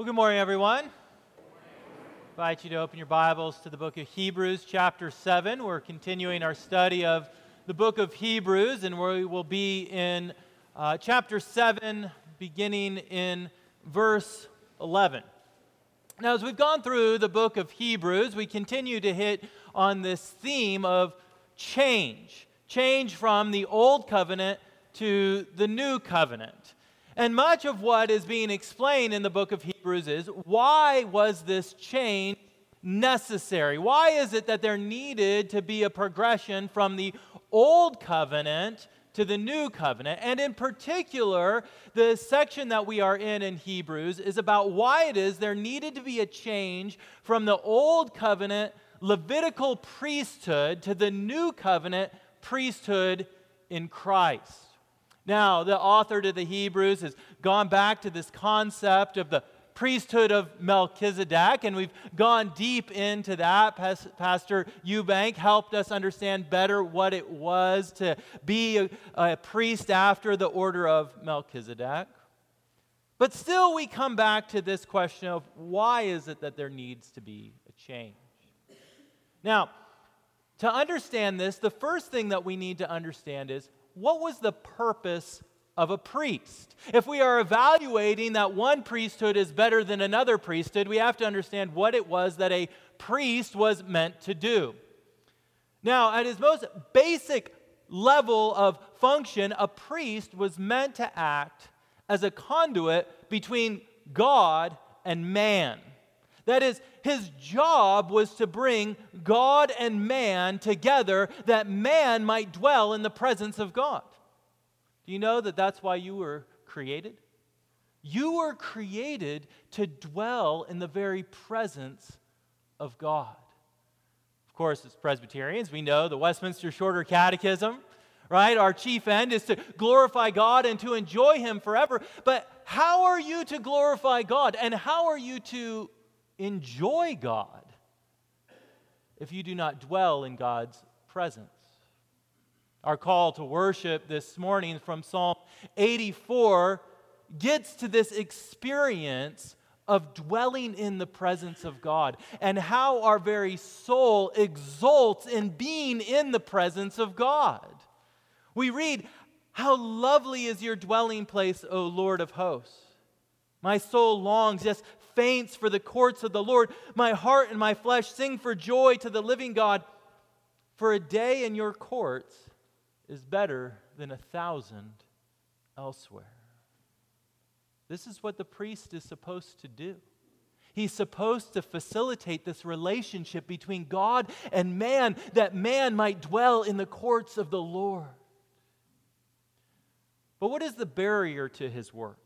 Well, good morning, everyone. I invite you to open your Bibles to the book of Hebrews, chapter 7. We're continuing our study of the book of Hebrews, and we will be in uh, chapter 7, beginning in verse 11. Now, as we've gone through the book of Hebrews, we continue to hit on this theme of change change from the old covenant to the new covenant. And much of what is being explained in the book of Hebrews is why was this change necessary? Why is it that there needed to be a progression from the old covenant to the new covenant? And in particular, the section that we are in in Hebrews is about why it is there needed to be a change from the old covenant Levitical priesthood to the new covenant priesthood in Christ. Now, the author to the Hebrews has gone back to this concept of the priesthood of Melchizedek, and we've gone deep into that. Pastor Eubank helped us understand better what it was to be a, a priest after the order of Melchizedek. But still, we come back to this question of why is it that there needs to be a change? Now, to understand this, the first thing that we need to understand is what was the purpose of a priest? If we are evaluating that one priesthood is better than another priesthood, we have to understand what it was that a priest was meant to do. Now, at his most basic level of function, a priest was meant to act as a conduit between God and man. That is, his job was to bring God and man together that man might dwell in the presence of God. Do you know that that's why you were created? You were created to dwell in the very presence of God. Of course, as Presbyterians, we know the Westminster Shorter Catechism, right? Our chief end is to glorify God and to enjoy Him forever. But how are you to glorify God and how are you to enjoy God if you do not dwell in God's presence. Our call to worship this morning from Psalm 84 gets to this experience of dwelling in the presence of God and how our very soul exults in being in the presence of God. We read, How lovely is your dwelling place, O Lord of hosts! My soul longs, yes, faints for the courts of the Lord. My heart and my flesh sing for joy to the living God. For a day in your courts is better than a thousand elsewhere. This is what the priest is supposed to do. He's supposed to facilitate this relationship between God and man, that man might dwell in the courts of the Lord. But what is the barrier to his work?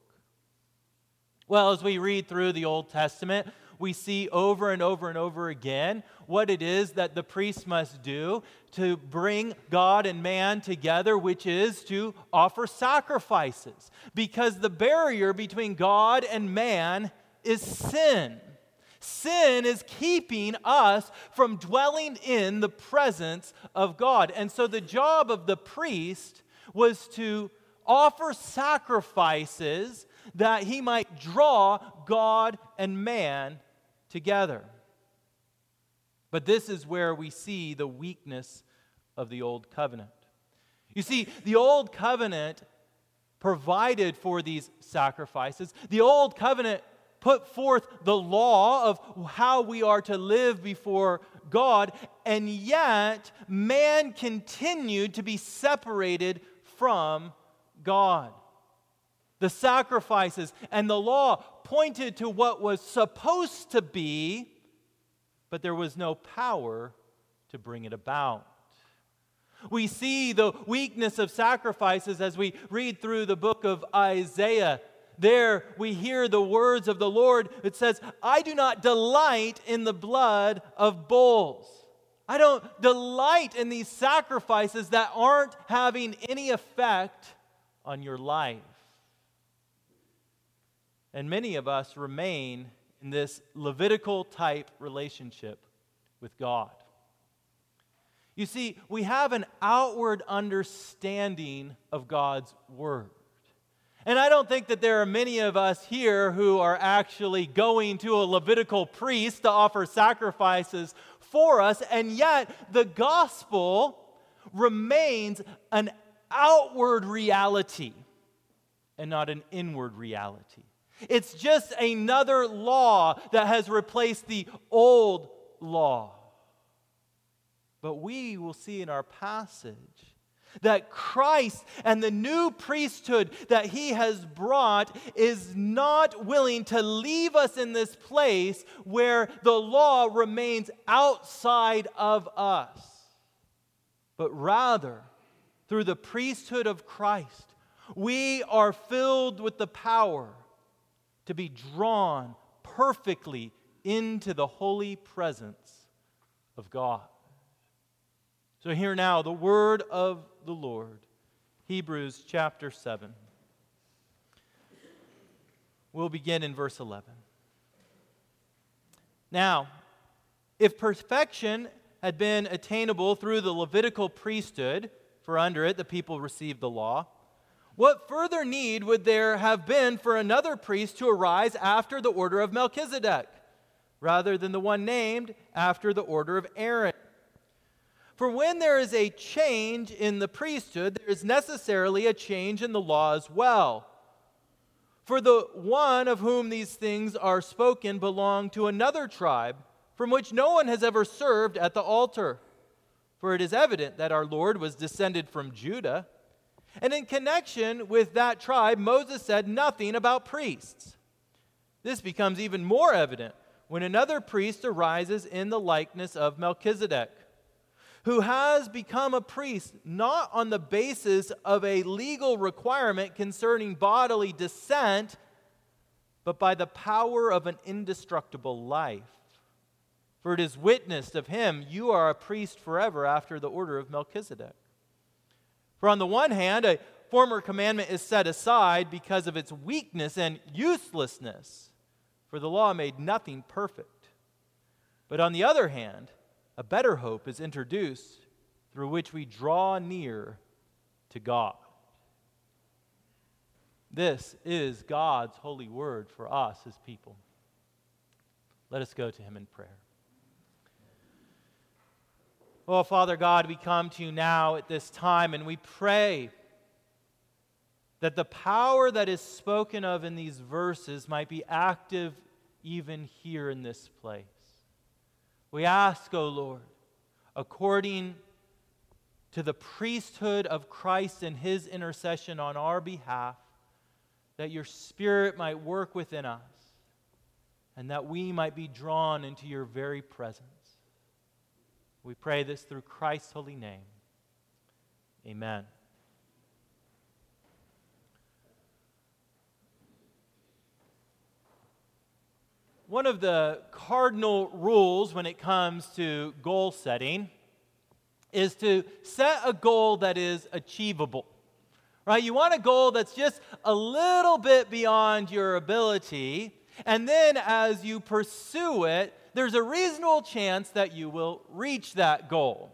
Well, as we read through the Old Testament, we see over and over and over again what it is that the priest must do to bring God and man together, which is to offer sacrifices. Because the barrier between God and man is sin. Sin is keeping us from dwelling in the presence of God. And so the job of the priest was to offer sacrifices that he might draw God and man together. But this is where we see the weakness of the old covenant. You see, the old covenant provided for these sacrifices. The old covenant put forth the law of how we are to live before God, and yet man continued to be separated from God. The sacrifices and the law pointed to what was supposed to be, but there was no power to bring it about. We see the weakness of sacrifices as we read through the book of Isaiah. There we hear the words of the Lord. It says, I do not delight in the blood of bulls. I don't delight in these sacrifices that aren't having any effect on your life. And many of us remain in this Levitical type relationship with God. You see, we have an outward understanding of God's Word. And I don't think that there are many of us here who are actually going to a Levitical priest to offer sacrifices for us, and yet the gospel remains an outward reality and not an inward reality. It's just another law that has replaced the old law. But we will see in our passage that Christ and the new priesthood that he has brought is not willing to leave us in this place where the law remains outside of us, but rather through the priesthood of Christ, we are filled with the power to be drawn perfectly into the holy presence of God. So, here now, the word of the Lord, Hebrews chapter 7. We'll begin in verse 11. Now, if perfection had been attainable through the Levitical priesthood, for under it the people received the law, what further need would there have been for another priest to arise after the order of Melchizedek, rather than the one named after the order of Aaron? For when there is a change in the priesthood, there is necessarily a change in the law as well. For the one of whom these things are spoken belonged to another tribe, from which no one has ever served at the altar. For it is evident that our Lord was descended from Judah and in connection with that tribe, Moses said nothing about priests. This becomes even more evident when another priest arises in the likeness of Melchizedek, who has become a priest not on the basis of a legal requirement concerning bodily descent, but by the power of an indestructible life. For it is witnessed of him, you are a priest forever after the order of Melchizedek. For on the one hand, a former commandment is set aside because of its weakness and uselessness, for the law made nothing perfect. But on the other hand, a better hope is introduced through which we draw near to God. This is God's holy word for us as people. Let us go to him in prayer. Oh, Father God, we come to you now at this time and we pray that the power that is spoken of in these verses might be active even here in this place. We ask, O oh Lord, according to the priesthood of Christ and his intercession on our behalf, that your Spirit might work within us and that we might be drawn into your very presence. We pray this through Christ's holy name. Amen. One of the cardinal rules when it comes to goal setting is to set a goal that is achievable. Right? You want a goal that's just a little bit beyond your ability, and then as you pursue it, there's a reasonable chance that you will reach that goal.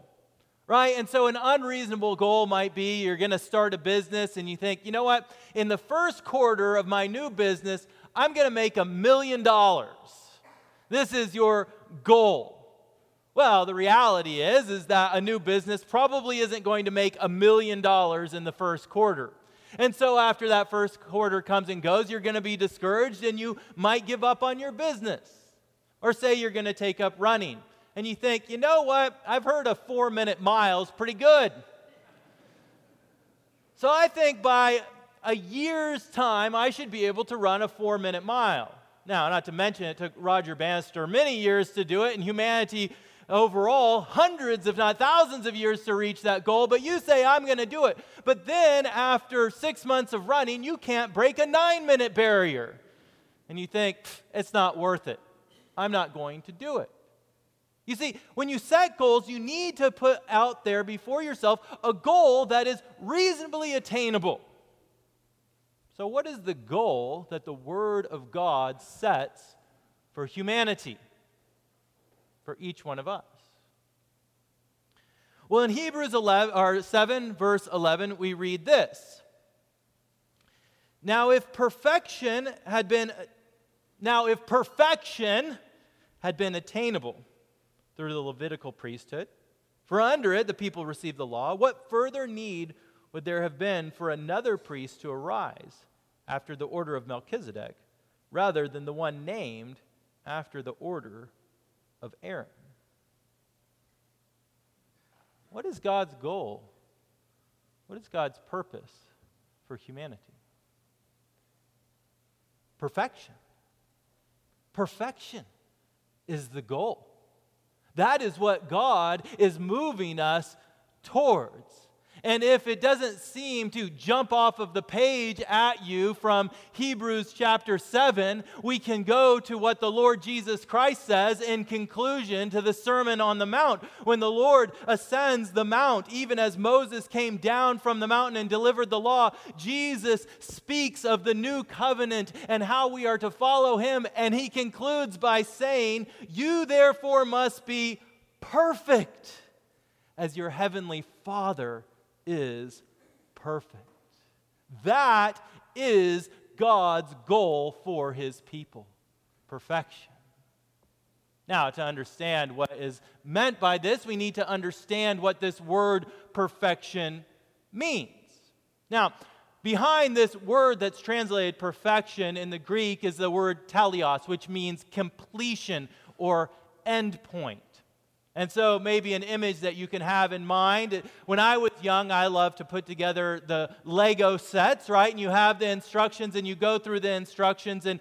Right? And so, an unreasonable goal might be you're going to start a business and you think, you know what? In the first quarter of my new business, I'm going to make a million dollars. This is your goal. Well, the reality is is that a new business probably isn't going to make a million dollars in the first quarter. And so after that first quarter comes and goes, you're going to be discouraged and you might give up on your business. Or say you're going to take up running and you think, you know what? I've heard a four minute mile is pretty good. So I think by a year's time, I should be able to run a four minute mile. Now, not to mention, it took Roger Bannister many years to do it, and humanity overall hundreds, if not thousands of years to reach that goal. But you say, I'm going to do it. But then, after six months of running, you can't break a nine minute barrier. And you think, it's not worth it. I'm not going to do it. You see, when you set goals, you need to put out there before yourself a goal that is reasonably attainable. So, what is the goal that the Word of God sets for humanity, for each one of us? Well, in Hebrews 11, or 7, verse 11, we read this Now, if perfection had been now if perfection had been attainable through the Levitical priesthood, for under it the people received the law, what further need would there have been for another priest to arise after the order of Melchizedek, rather than the one named after the order of Aaron? What is God's goal? What is God's purpose for humanity? Perfection. Perfection is the goal. That is what God is moving us towards. And if it doesn't seem to jump off of the page at you from Hebrews chapter 7, we can go to what the Lord Jesus Christ says in conclusion to the Sermon on the Mount. When the Lord ascends the mount, even as Moses came down from the mountain and delivered the law, Jesus speaks of the new covenant and how we are to follow him. And he concludes by saying, You therefore must be perfect as your heavenly Father is perfect. That is God's goal for his people perfection. Now, to understand what is meant by this, we need to understand what this word perfection means. Now, behind this word that's translated perfection in the Greek is the word teleos, which means completion or endpoint. And so, maybe an image that you can have in mind. When I was young, I loved to put together the Lego sets, right? And you have the instructions and you go through the instructions. And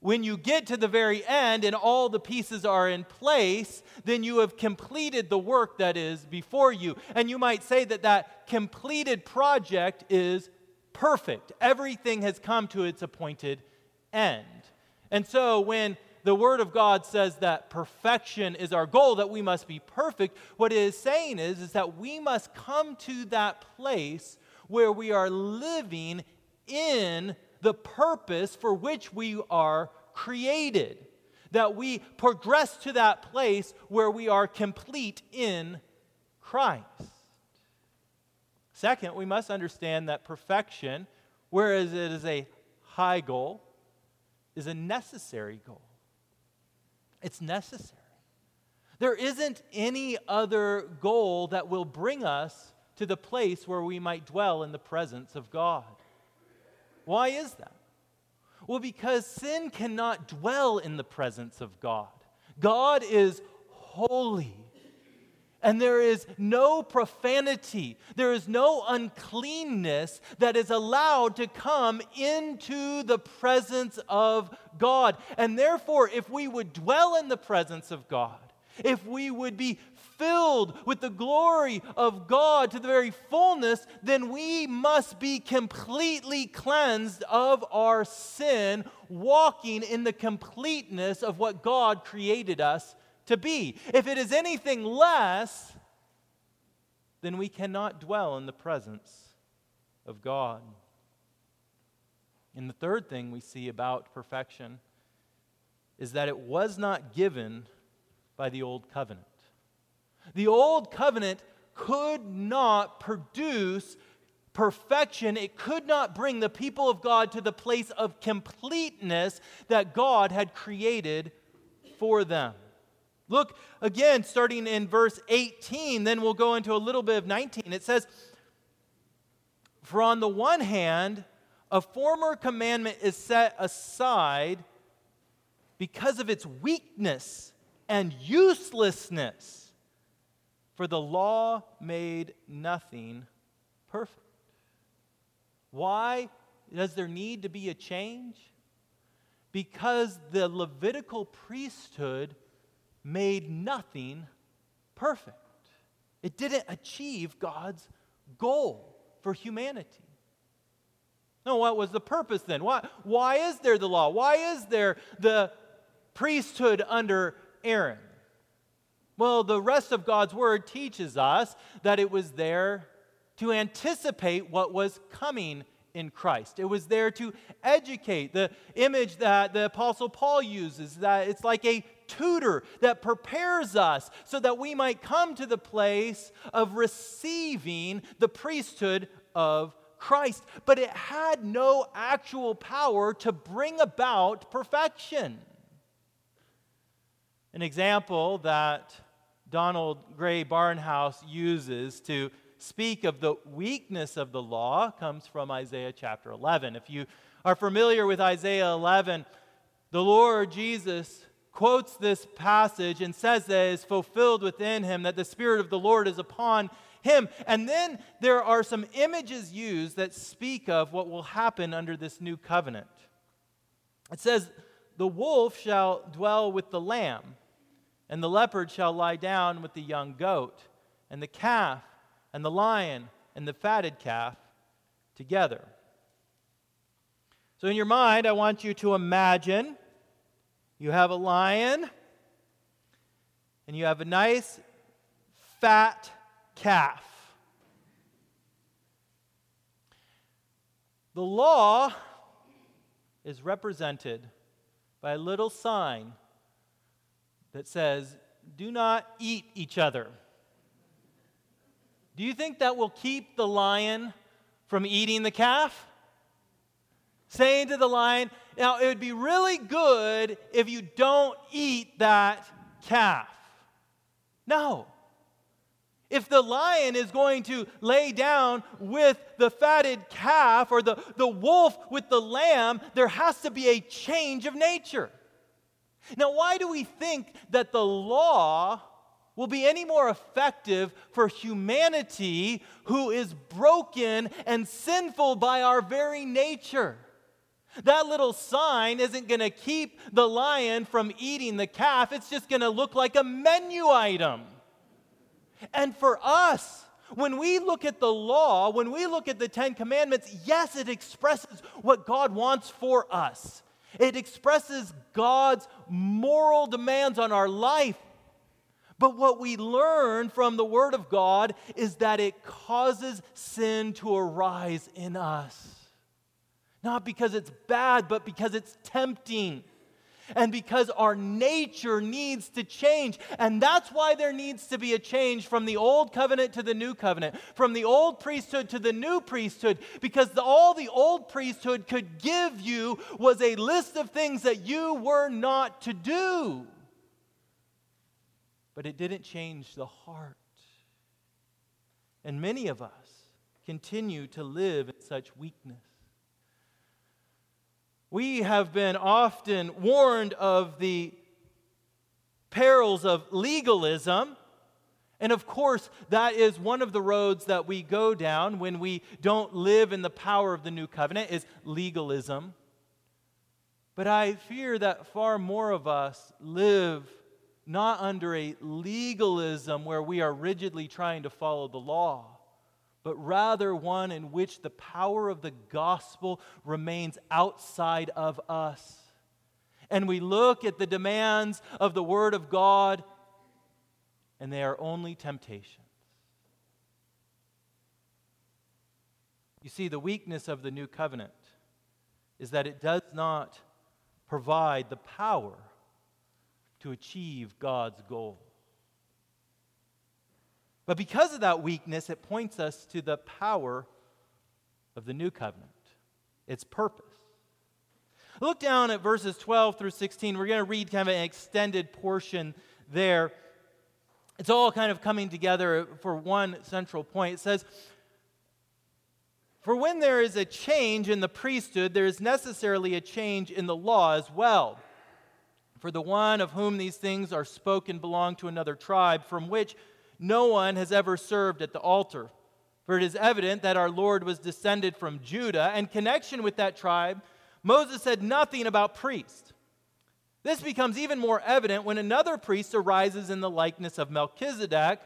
when you get to the very end and all the pieces are in place, then you have completed the work that is before you. And you might say that that completed project is perfect. Everything has come to its appointed end. And so, when the Word of God says that perfection is our goal, that we must be perfect, what it is saying is, is that we must come to that place where we are living in the purpose for which we are created. That we progress to that place where we are complete in Christ. Second, we must understand that perfection, whereas it is a high goal, is a necessary goal. It's necessary. There isn't any other goal that will bring us to the place where we might dwell in the presence of God. Why is that? Well, because sin cannot dwell in the presence of God. God is holy. And there is no profanity, there is no uncleanness that is allowed to come into the presence of God. And therefore, if we would dwell in the presence of God, if we would be filled with the glory of God to the very fullness, then we must be completely cleansed of our sin, walking in the completeness of what God created us to be. If it is anything less, then we cannot dwell in the presence of God. And the third thing we see about perfection is that it was not given by the old covenant. The old covenant could not produce perfection, it could not bring the people of God to the place of completeness that God had created for them. Look again, starting in verse 18, then we'll go into a little bit of 19. It says, For on the one hand, a former commandment is set aside because of its weakness and uselessness, for the law made nothing perfect. Why does there need to be a change? Because the Levitical priesthood made nothing perfect. It didn't achieve God's goal for humanity. No, what was the purpose then? Why, why is there the law? Why is there the priesthood under Aaron? Well, the rest of God's word teaches us that it was there to anticipate what was coming in Christ. It was there to educate. The image that the Apostle Paul uses that it's like a tutor that prepares us so that we might come to the place of receiving the priesthood of Christ, but it had no actual power to bring about perfection. An example that Donald Grey Barnhouse uses to speak of the weakness of the law comes from Isaiah chapter 11. If you are familiar with Isaiah 11, the Lord Jesus quotes this passage and says that it is fulfilled within him, that the Spirit of the Lord is upon him. And then there are some images used that speak of what will happen under this new covenant. It says, The wolf shall dwell with the lamb, and the leopard shall lie down with the young goat, and the calf, and the lion, and the fatted calf together. So, in your mind, I want you to imagine you have a lion and you have a nice fat calf. The law is represented by a little sign that says, Do not eat each other. Do you think that will keep the lion from eating the calf? saying to the lion, Now, it would be really good if you don't eat that calf. No. If the lion is going to lay down with the fatted calf or the, the wolf with the lamb, there has to be a change of nature. Now, why do we think that the law will be any more effective for humanity who is broken and sinful by our very nature? That little sign isn't going to keep the lion from eating the calf, it's just going to look like a menu item. And for us, when we look at the law, when we look at the Ten Commandments, yes, it expresses what God wants for us. It expresses God's moral demands on our life. But what we learn from the Word of God is that it causes sin to arise in us. Not because it's bad, but because it's tempting. And because our nature needs to change. And that's why there needs to be a change from the old covenant to the new covenant, from the old priesthood to the new priesthood. Because the, all the old priesthood could give you was a list of things that you were not to do. But it didn't change the heart. And many of us continue to live in such weakness. We have been often warned of the perils of legalism. And of course, that is one of the roads that we go down when we don't live in the power of the new covenant is legalism. But I fear that far more of us live not under a legalism where we are rigidly trying to follow the law, but rather one in which the power of the gospel remains outside of us. And we look at the demands of the Word of God, and they are only temptations. You see, the weakness of the new covenant is that it does not provide the power to achieve God's goal. But because of that weakness, it points us to the power of the new covenant, its purpose. Look down at verses 12 through 16. We're going to read kind of an extended portion there. It's all kind of coming together for one central point. It says, For when there is a change in the priesthood, there is necessarily a change in the law as well. For the one of whom these things are spoken belonged to another tribe, from which no one has ever served at the altar. For it is evident that our Lord was descended from Judah, and connection with that tribe, Moses said nothing about priests. This becomes even more evident when another priest arises in the likeness of Melchizedek,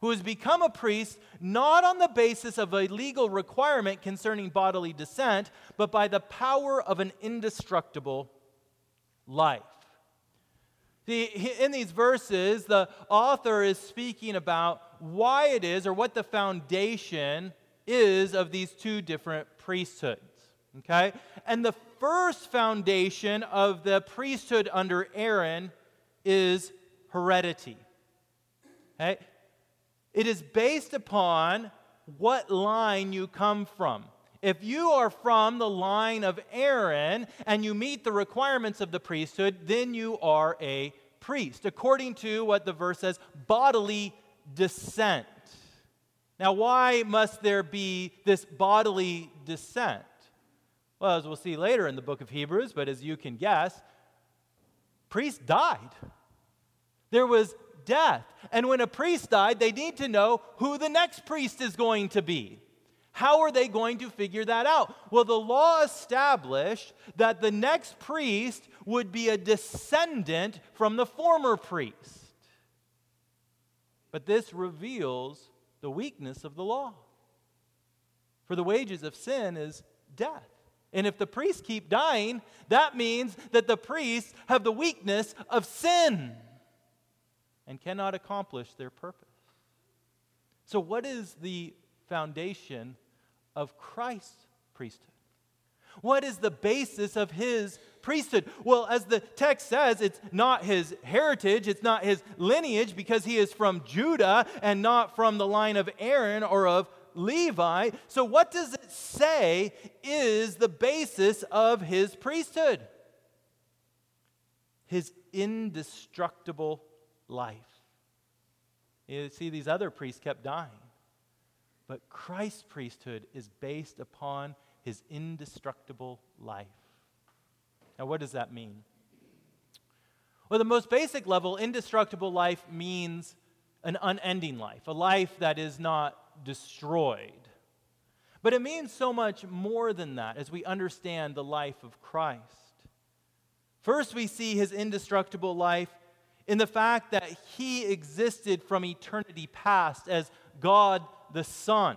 who has become a priest not on the basis of a legal requirement concerning bodily descent, but by the power of an indestructible life. See, in these verses, the author is speaking about why it is or what the foundation is of these two different priesthoods. Okay? And the first foundation of the priesthood under Aaron is heredity. Okay? It is based upon what line you come from. If you are from the line of Aaron and you meet the requirements of the priesthood, then you are a priest, according to what the verse says bodily descent. Now, why must there be this bodily descent? Well, as we'll see later in the book of Hebrews, but as you can guess, priests died. There was death. And when a priest died, they need to know who the next priest is going to be. How are they going to figure that out? Well, the law established that the next priest would be a descendant from the former priest. But this reveals the weakness of the law. For the wages of sin is death. And if the priests keep dying, that means that the priests have the weakness of sin and cannot accomplish their purpose. So, what is the foundation of Christ's priesthood? What is the basis of his priesthood? Well, as the text says, it's not his heritage, it's not his lineage because he is from Judah and not from the line of Aaron or of Levi. So, what does it say is the basis of his priesthood? His indestructible life. You see, these other priests kept dying. But Christ's priesthood is based upon his indestructible life. Now, what does that mean? Well, the most basic level, indestructible life means an unending life, a life that is not destroyed. But it means so much more than that as we understand the life of Christ. First, we see his indestructible life in the fact that he existed from eternity past as God the Son.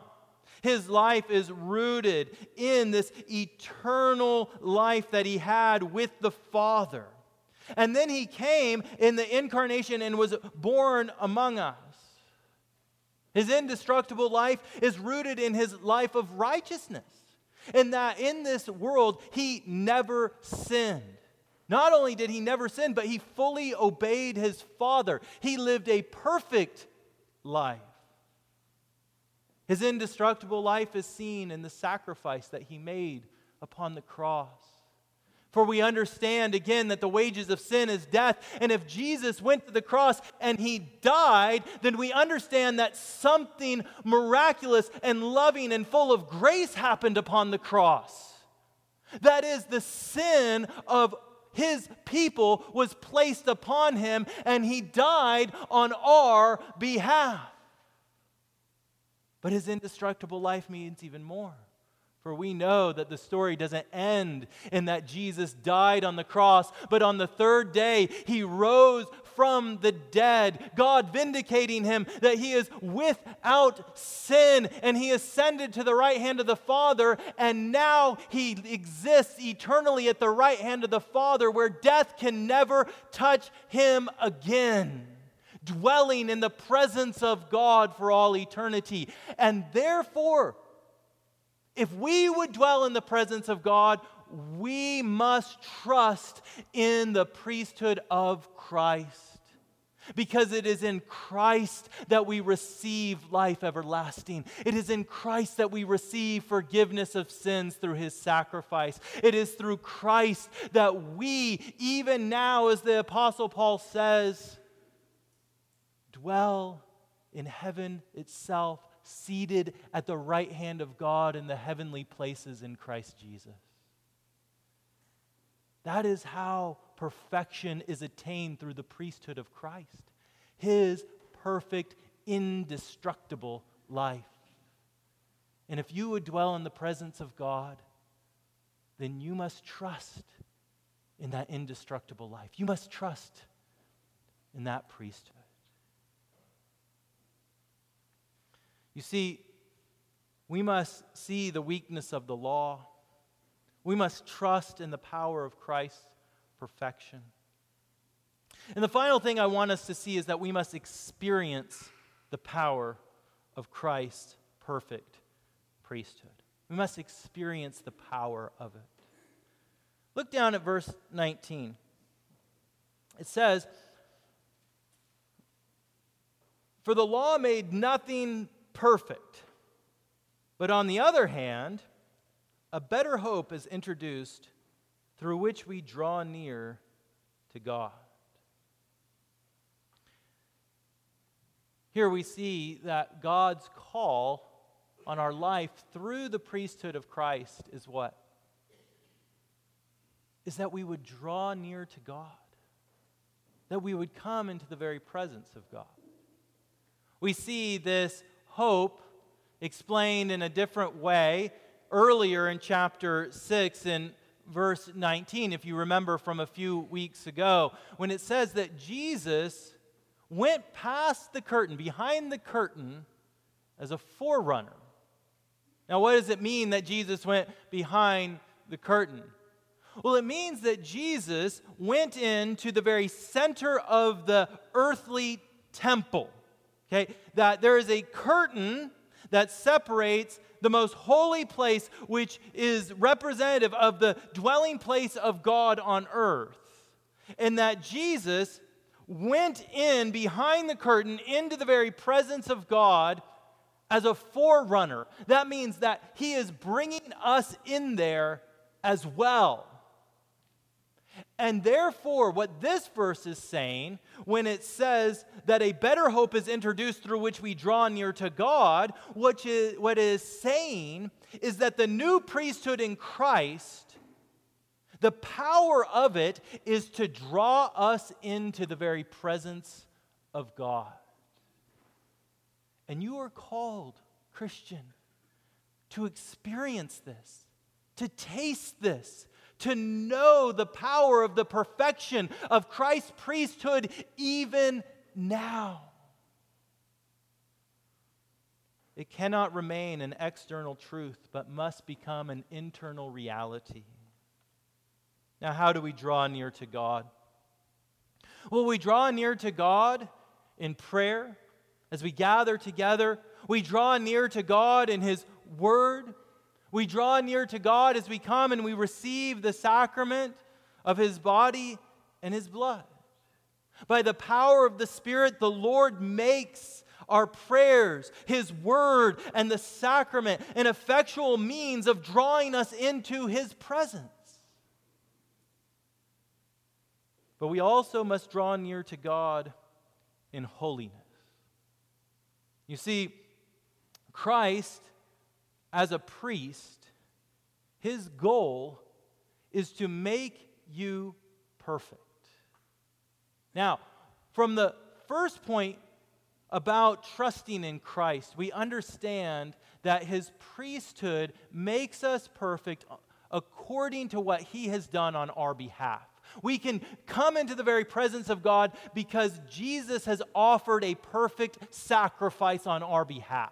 His life is rooted in this eternal life that he had with the Father. And then he came in the incarnation and was born among us. His indestructible life is rooted in his life of righteousness, in that in this world he never sinned. Not only did he never sin, but he fully obeyed his Father. He lived a perfect life. His indestructible life is seen in the sacrifice that he made upon the cross. For we understand again that the wages of sin is death. And if Jesus went to the cross and he died, then we understand that something miraculous and loving and full of grace happened upon the cross. That is, the sin of his people was placed upon him and he died on our behalf. But his indestructible life means even more. For we know that the story doesn't end in that Jesus died on the cross, but on the third day, he rose from the dead, God vindicating him that he is without sin and he ascended to the right hand of the Father, and now he exists eternally at the right hand of the Father where death can never touch him again dwelling in the presence of God for all eternity. And therefore, if we would dwell in the presence of God, we must trust in the priesthood of Christ. Because it is in Christ that we receive life everlasting. It is in Christ that we receive forgiveness of sins through his sacrifice. It is through Christ that we, even now, as the Apostle Paul says, dwell in heaven itself, seated at the right hand of God in the heavenly places in Christ Jesus. That is how perfection is attained through the priesthood of Christ, his perfect, indestructible life. And if you would dwell in the presence of God, then you must trust in that indestructible life. You must trust in that priesthood. You see, we must see the weakness of the law. We must trust in the power of Christ's perfection. And the final thing I want us to see is that we must experience the power of Christ's perfect priesthood. We must experience the power of it. Look down at verse 19. It says, For the law made nothing perfect. But on the other hand, a better hope is introduced through which we draw near to God. Here we see that God's call on our life through the priesthood of Christ is what? Is that we would draw near to God, that we would come into the very presence of God. We see this hope explained in a different way earlier in chapter 6 in verse 19, if you remember from a few weeks ago, when it says that Jesus went past the curtain, behind the curtain, as a forerunner. Now, what does it mean that Jesus went behind the curtain? Well, it means that Jesus went into the very center of the earthly temple. Okay? That there is a curtain that separates the most holy place, which is representative of the dwelling place of God on earth. And that Jesus went in behind the curtain into the very presence of God as a forerunner. That means that he is bringing us in there as well. And therefore, what this verse is saying, when it says that a better hope is introduced through which we draw near to God, what is, what it is saying is that the new priesthood in Christ, the power of it is to draw us into the very presence of God. And you are called, Christian, to experience this, to taste this to know the power of the perfection of Christ's priesthood even now. It cannot remain an external truth, but must become an internal reality. Now, how do we draw near to God? Well, we draw near to God in prayer as we gather together. We draw near to God in His Word. We draw near to God as we come and we receive the sacrament of his body and his blood. By the power of the Spirit, the Lord makes our prayers, his word, and the sacrament an effectual means of drawing us into his presence. But we also must draw near to God in holiness. You see, Christ as a priest, his goal is to make you perfect. Now, from the first point about trusting in Christ, we understand that his priesthood makes us perfect according to what he has done on our behalf. We can come into the very presence of God because Jesus has offered a perfect sacrifice on our behalf.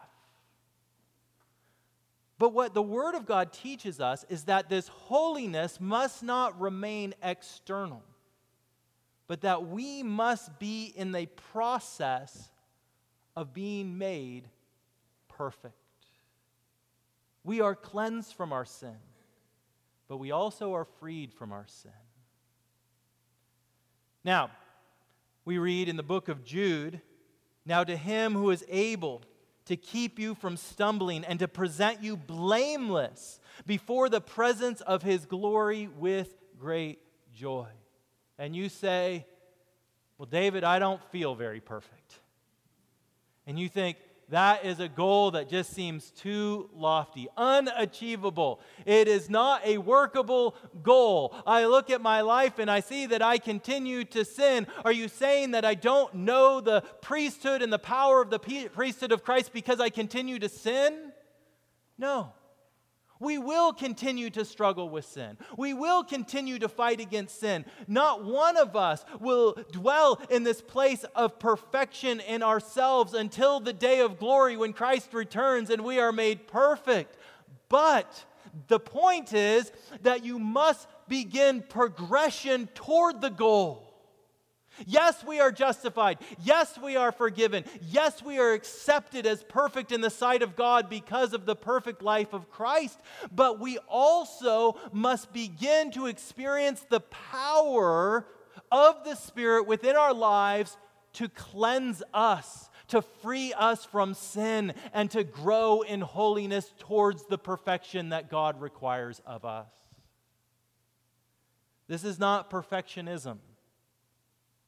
But what the Word of God teaches us is that this holiness must not remain external, but that we must be in the process of being made perfect. We are cleansed from our sin, but we also are freed from our sin. Now, we read in the book of Jude, now to him who is able to keep you from stumbling and to present you blameless before the presence of his glory with great joy. And you say, Well, David, I don't feel very perfect. And you think, that is a goal that just seems too lofty, unachievable. It is not a workable goal. I look at my life and I see that I continue to sin. Are you saying that I don't know the priesthood and the power of the priesthood of Christ because I continue to sin? No. We will continue to struggle with sin. We will continue to fight against sin. Not one of us will dwell in this place of perfection in ourselves until the day of glory when Christ returns and we are made perfect. But the point is that you must begin progression toward the goal. Yes, we are justified. Yes, we are forgiven. Yes, we are accepted as perfect in the sight of God because of the perfect life of Christ. But we also must begin to experience the power of the Spirit within our lives to cleanse us, to free us from sin and to grow in holiness towards the perfection that God requires of us. This is not perfectionism,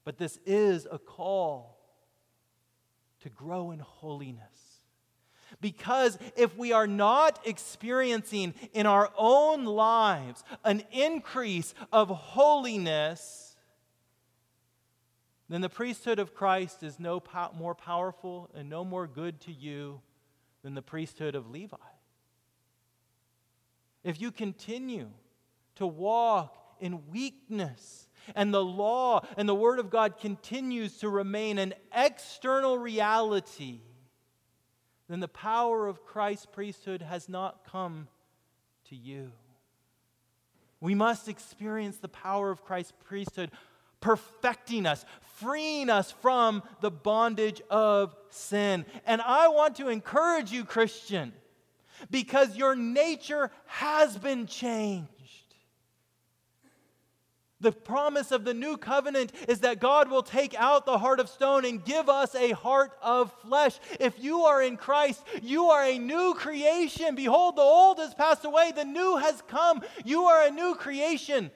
but this is a call to grow in holiness. Because if we are not experiencing in our own lives an increase of holiness, then the priesthood of Christ is no po- more powerful and no more good to you than the priesthood of Levi. If you continue to walk in weakness, and the law and the Word of God continues to remain an external reality, then the power of Christ's priesthood has not come to you. We must experience the power of Christ's priesthood perfecting us, freeing us from the bondage of sin. And I want to encourage you, Christian, because your nature has been changed. The promise of the new covenant is that God will take out the heart of stone and give us a heart of flesh. If you are in Christ, you are a new creation. Behold, the old has passed away, the new has come. You are a new creation.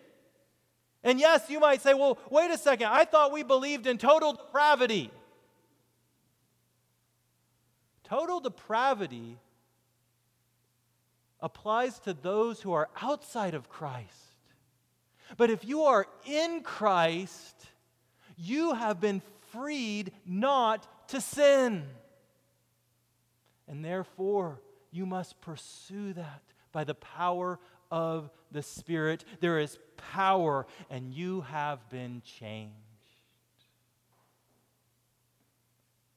And yes, you might say, well, wait a second, I thought we believed in total depravity. Total depravity applies to those who are outside of Christ. But if you are in Christ, you have been freed not to sin. And therefore, you must pursue that by the power of the Spirit. There is power, and you have been changed.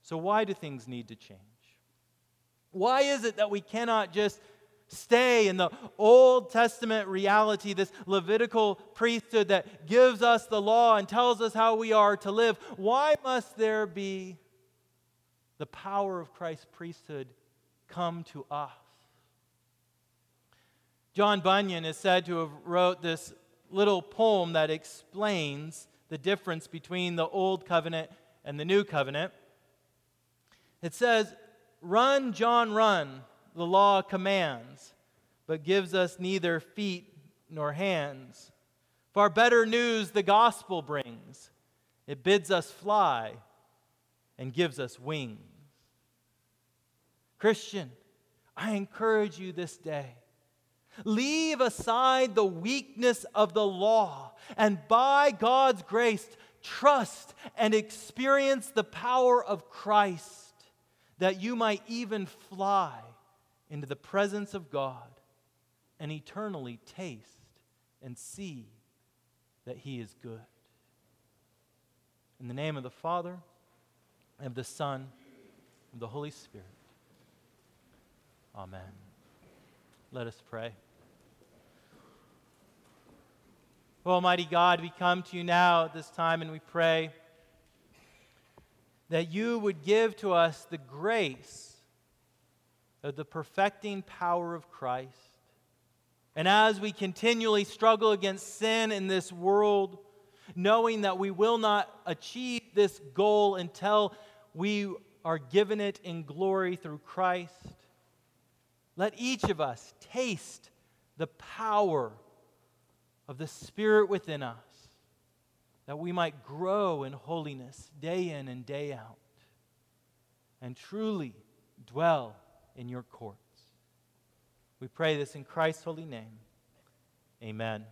So, why do things need to change? Why is it that we cannot just stay in the Old Testament reality, this Levitical priesthood that gives us the law and tells us how we are to live, why must there be the power of Christ's priesthood come to us? John Bunyan is said to have wrote this little poem that explains the difference between the old covenant and the new covenant. It says, Run, John, run the law commands, but gives us neither feet nor hands. Far better news the gospel brings. It bids us fly and gives us wings. Christian, I encourage you this day. Leave aside the weakness of the law and by God's grace, trust and experience the power of Christ that you might even fly into the presence of God and eternally taste and see that He is good. In the name of the Father, and of the Son, and of the Holy Spirit. Amen. Let us pray. Oh, Almighty God, we come to you now at this time and we pray that you would give to us the grace of the perfecting power of Christ. And as we continually struggle against sin in this world, knowing that we will not achieve this goal until we are given it in glory through Christ, let each of us taste the power of the Spirit within us, that we might grow in holiness day in and day out, and truly dwell in your courts. We pray this in Christ's holy name. Amen.